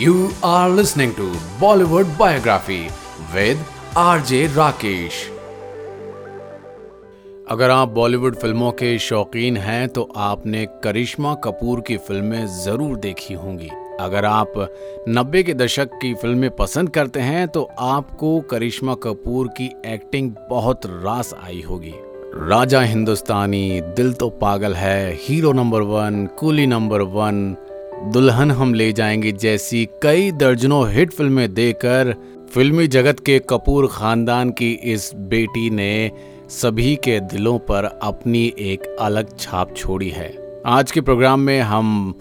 You are listening to Bollywood Biography with RJ Rakesh. अगर आप बॉलीवुड फ़िल्मों के शौकीन हैं तो आपने करिश्मा कपूर की फ़िल्में ज़रूर देखी होंगी अगर आप 90 के दशक की फ़िल्में पसंद करते हैं तो आपको करिश्मा कपूर की एक्टिंग बहुत रास आई होगी Raja Hindustani Dil To Pagal Hai, hero number one, Coolie number one Dulhan Hum Le जाएँगे जैसी कई दर्जनों हिट फ़िल्में देकर फिल्मी जगत के कपूर खानदान की इस बेटी ने सभी के दिलों पर अपनी एक अलग छाप छोड़ी है। आज के प्रोग्राम में हम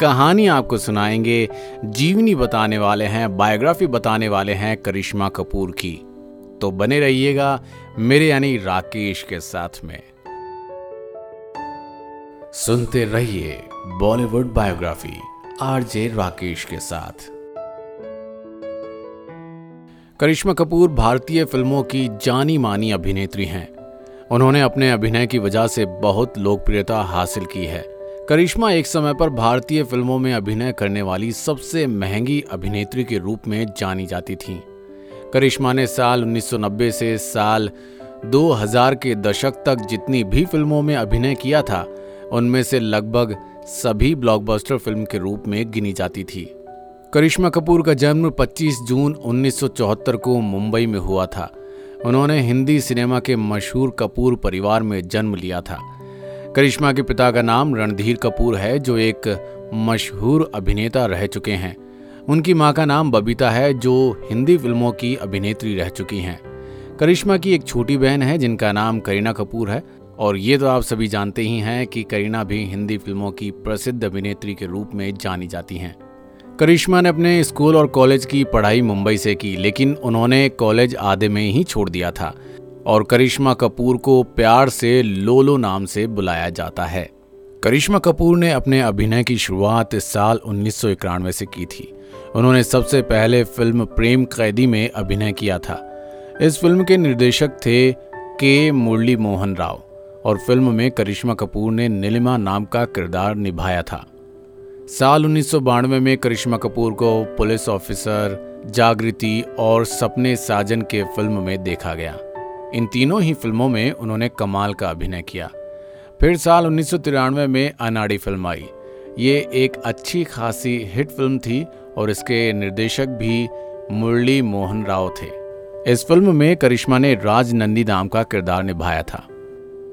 कहानी आपको सुनाएँगे, जीवनी बताने वाले हैं, बायोग्राफी बताने वाले हैं करिश्मा कपूर की। तो बने रहिएगा मेरे यानी राकेश के साथ में। सुनते रहिए बॉलीवुड बायोग्राफी आरजे राकेश के साथ। करिश्मा कपूर भारतीय फ़िल्मों की जानी मानी अभिनेत्री हैं। उन्होंने अपने अभिनय की वजह से बहुत लोकप्रियता हासिल की है। करिश्मा एक समय पर भारतीय फ़िल्मों में अभिनय करने वाली सबसे महँगी अभिनेत्री के रूप में जानी जाती थीं। करिश्मा ने साल 1990 से साल 2000 के दशक तक जितनी भी फ़िल्मों में अभिनय किया था उनमें से लगभग सभी ब्लॉकबस्टर फ़िल्म के रूप में गिनी जाती थी। करिश्मा कपूर का जन्म 25 जून 1974 को मुंबई में हुआ था। उन्होंने हिंदी सिनेमा के मशहूर कपूर परिवार में जन्म लिया था। करिश्मा के पिता का नाम रणधीर कपूर है, जो एक मशहूर अभिनेता रह चुके हैं। उनकी माँ का नाम बबीता है, जो हिंदी फ़िल्मों की अभिनेत्री रह चुकी हैं। करिश्मा की एक छोटी बहन है, जिनका नाम करीना कपूर है। और ये तो आप सभी जानते ही हैं कि करीना भी हिंदी फ़िल्मों की प्रसिद्ध अभिनेत्री के रूप में जानी जाती हैं। करिश्मा ने अपने स्कूल और कॉलेज की पढ़ाई मुंबई से की, लेकिन उन्होंने कॉलेज आधे में ही छोड़ दिया था और करिश्मा कपूर को प्यार से लोलो नाम से बुलाया जाता है। करिश्मा कपूर ने अपने अभिनय की शुरुआत इस साल उन्नीस सौ इक्यानवे से की थी। उन्होंने सबसे पहले फ़िल्म प्रेम कैदी में अभिनय किया था। इस फ़िल्म के निर्देशक थे के मुरली मोहन राव। और फ़िल्म में करिश्मा कपूर ने नीलिमा नाम का किरदार निभाया था। साल उन्नीस सौ बानवे में करिश्मा कपूर को पुलिस ऑफिसर, जागृति और सपने साजन के फ़िल्म में देखा गया। इन तीनों ही फ़िल्मों में उन्होंने कमाल का अभिनय किया। फिर साल उन्नीस सौ तिरानवे में अनाड़ी फ़िल्म आई। ये एक अच्छी खासी हिट फ़िल्म थी और इसके निर्देशक भी मुरली मोहन राव थे। इस फ़िल्म में करिश्मा ने राज नंदी नाम का किरदार निभाया था।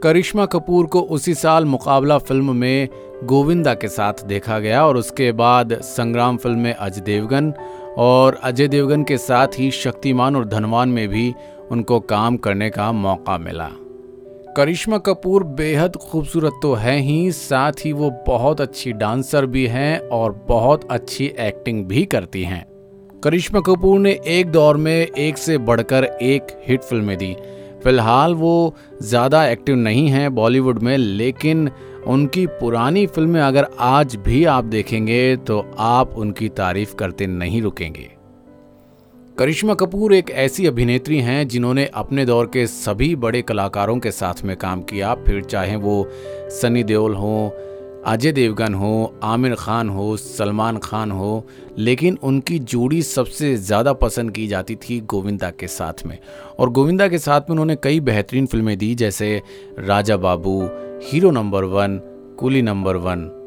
करिश्मा कपूर को उसी साल मुकाबला फ़िल्म में गोविंदा के साथ देखा गया और उसके बाद संग्राम फ़िल्म में अजय देवगन और अजय देवगन के साथ ही शक्तिमान और धनवान में भी उनको काम करने का मौका मिला। करिश्मा कपूर बेहद खूबसूरत तो है ही, साथ ही वो बहुत अच्छी डांसर भी हैं और बहुत अच्छी एक्टिंग भी करती हैं। करिश्मा कपूर ने एक दौर में एक से बढ़कर एक हिट फ़िल्में दी। फ़िलहाल वो ज़्यादा एक्टिव नहीं हैं बॉलीवुड में, लेकिन उनकी पुरानी फ़िल्में अगर आज भी आप देखेंगे तो आप उनकी तारीफ़ करते नहीं रुकेंगे। करिश्मा कपूर एक ऐसी अभिनेत्री हैं जिन्होंने अपने दौर के सभी बड़े कलाकारों के साथ में काम किया। फिर चाहे वो सनी देओल हो अजय देवगन हो, आमिर खान हो, सलमान खान हो, लेकिन उनकी जोड़ी सबसे ज़्यादा पसंद की जाती थी गोविंदा के साथ में। और गोविंदा के साथ में उन्होंने कई बेहतरीन फ़िल्में दी, जैसे Raja Babu, hero number one, Coolie number one.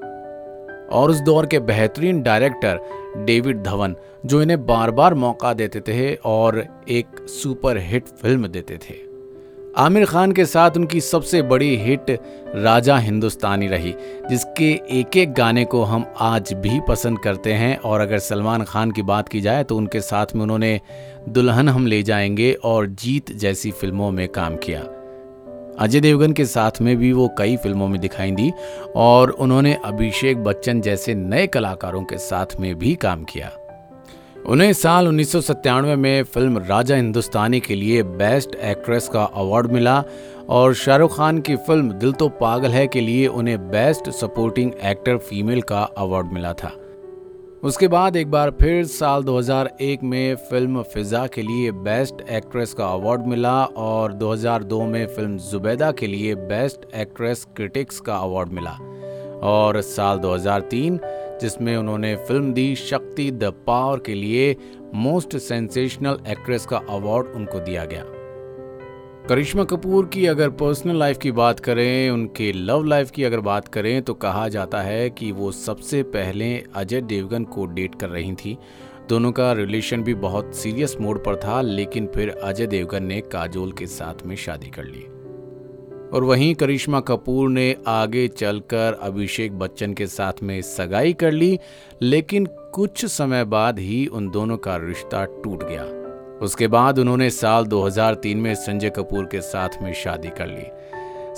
और उस दौर के बेहतरीन डायरेक्टर डेविड धवन, जो इन्हें बार बार मौका देते थे और एक सुपर हिट फ़िल्म देते थे। आमिर खान के साथ उनकी सबसे बड़ी हिट राजा हिंदुस्तानी रही, जिसके एक एक गाने को हम आज भी पसंद करते हैं। और अगर सलमान खान की बात की जाए तो उनके साथ में उन्होंने दुल्हन हम ले जाएँगे और जीत जैसी फ़िल्मों में काम किया। अजय देवगन के साथ में भी वो कई फ़िल्मों में दिखाई दी, और उन्होंने अभिषेक बच्चन जैसे नए कलाकारों के साथ में भी काम किया। उन्हें साल उन्नीस में फ़िल्म राजा हिंदुस्तानी के लिए बेस्ट एक्ट्रेस का अवार्ड मिला और शाहरुख खान की फ़िल्म दिल तो पागल है के लिए उन्हें बेस्ट सपोर्टिंग एक्टर फीमेल का अवार्ड मिला था। उसके बाद एक बार फिर साल 2001 में फ़िल्म फिजा के लिए बेस्ट एक्ट्रेस का अवार्ड मिला और 2002 में फ़िल्म जुबैदा के लिए बेस्ट एक्ट्रेस क्रिटिक्स का अवार्ड मिला। और साल 2003 जिसमें उन्होंने फ़िल्म दी शक्ति द पावर के लिए मोस्ट सेंसेशनल एक्ट्रेस का अवार्ड उनको दिया गया। करिश्मा कपूर की अगर पर्सनल लाइफ की बात करें, उनके लव लाइफ की अगर बात करें तो कहा जाता है कि वो सबसे पहले अजय देवगन को डेट कर रही थी। दोनों का रिलेशन भी बहुत सीरियस मोड पर था, लेकिन फिर अजय देवगन ने काजोल के साथ में शादी कर ली। और वहीं करिश्मा कपूर ने आगे चलकर अभिषेक बच्चन के साथ में सगाई कर ली, लेकिन कुछ समय बाद ही उन दोनों का रिश्ता टूट गया। उसके बाद उन्होंने साल 2003 में संजय कपूर के साथ में शादी कर ली।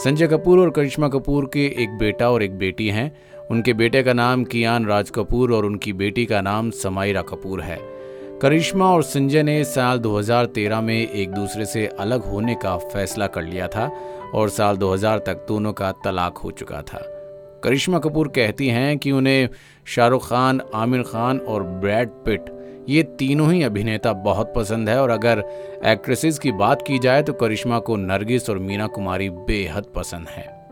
संजय कपूर और करिश्मा कपूर के एक बेटा और एक बेटी हैं। उनके बेटे का नाम कियान राज कपूर और उनकी बेटी का नाम समायरा कपूर है। करिश्मा और संजय ने साल 2013 में एक दूसरे से अलग होने का फैसला कर लिया था और साल 2000 तक दोनों का तलाक हो चुका था। करिश्मा कपूर कहती हैं कि उन्हें शाहरुख खान, आमिर खान और ब्रैड पिट, ये तीनों ही अभिनेता बहुत पसंद है और अगर एक्ट्रेसेस की बात की जाए तो करिश्मा को नरगिस और मीना कुमारी बेहद पसंद है।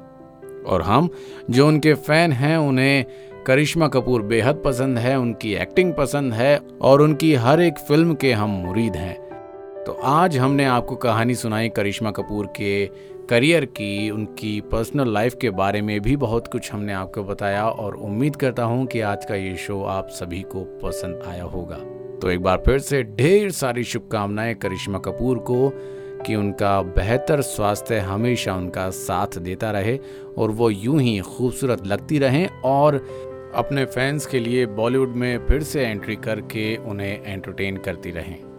और हम, जो उनके फ़ैन हैं, उन्हें करिश्मा कपूर बेहद पसंद है, उनकी एक्टिंग पसंद है और उनकी हर एक फ़िल्म के हम मुरीद हैं। तो आज हमने आपको कहानी सुनाई करिश्मा कपूर के करियर की, उनकी पर्सनल लाइफ के बारे में भी बहुत कुछ हमने आपको बताया और उम्मीद करता हूँ कि आज का ये शो आप सभी को पसंद आया होगा। तो एक बार फिर से ढेर सारी शुभकामनाएँ करिश्मा कपूर को कि उनका बेहतर स्वास्थ्य हमेशा उनका साथ देता रहे और वो यूँ ही खूबसूरत लगती रहें और अपने फैंस के लिए बॉलीवुड में फिर से एंट्री करके उन्हें एंटरटेन करती रहें।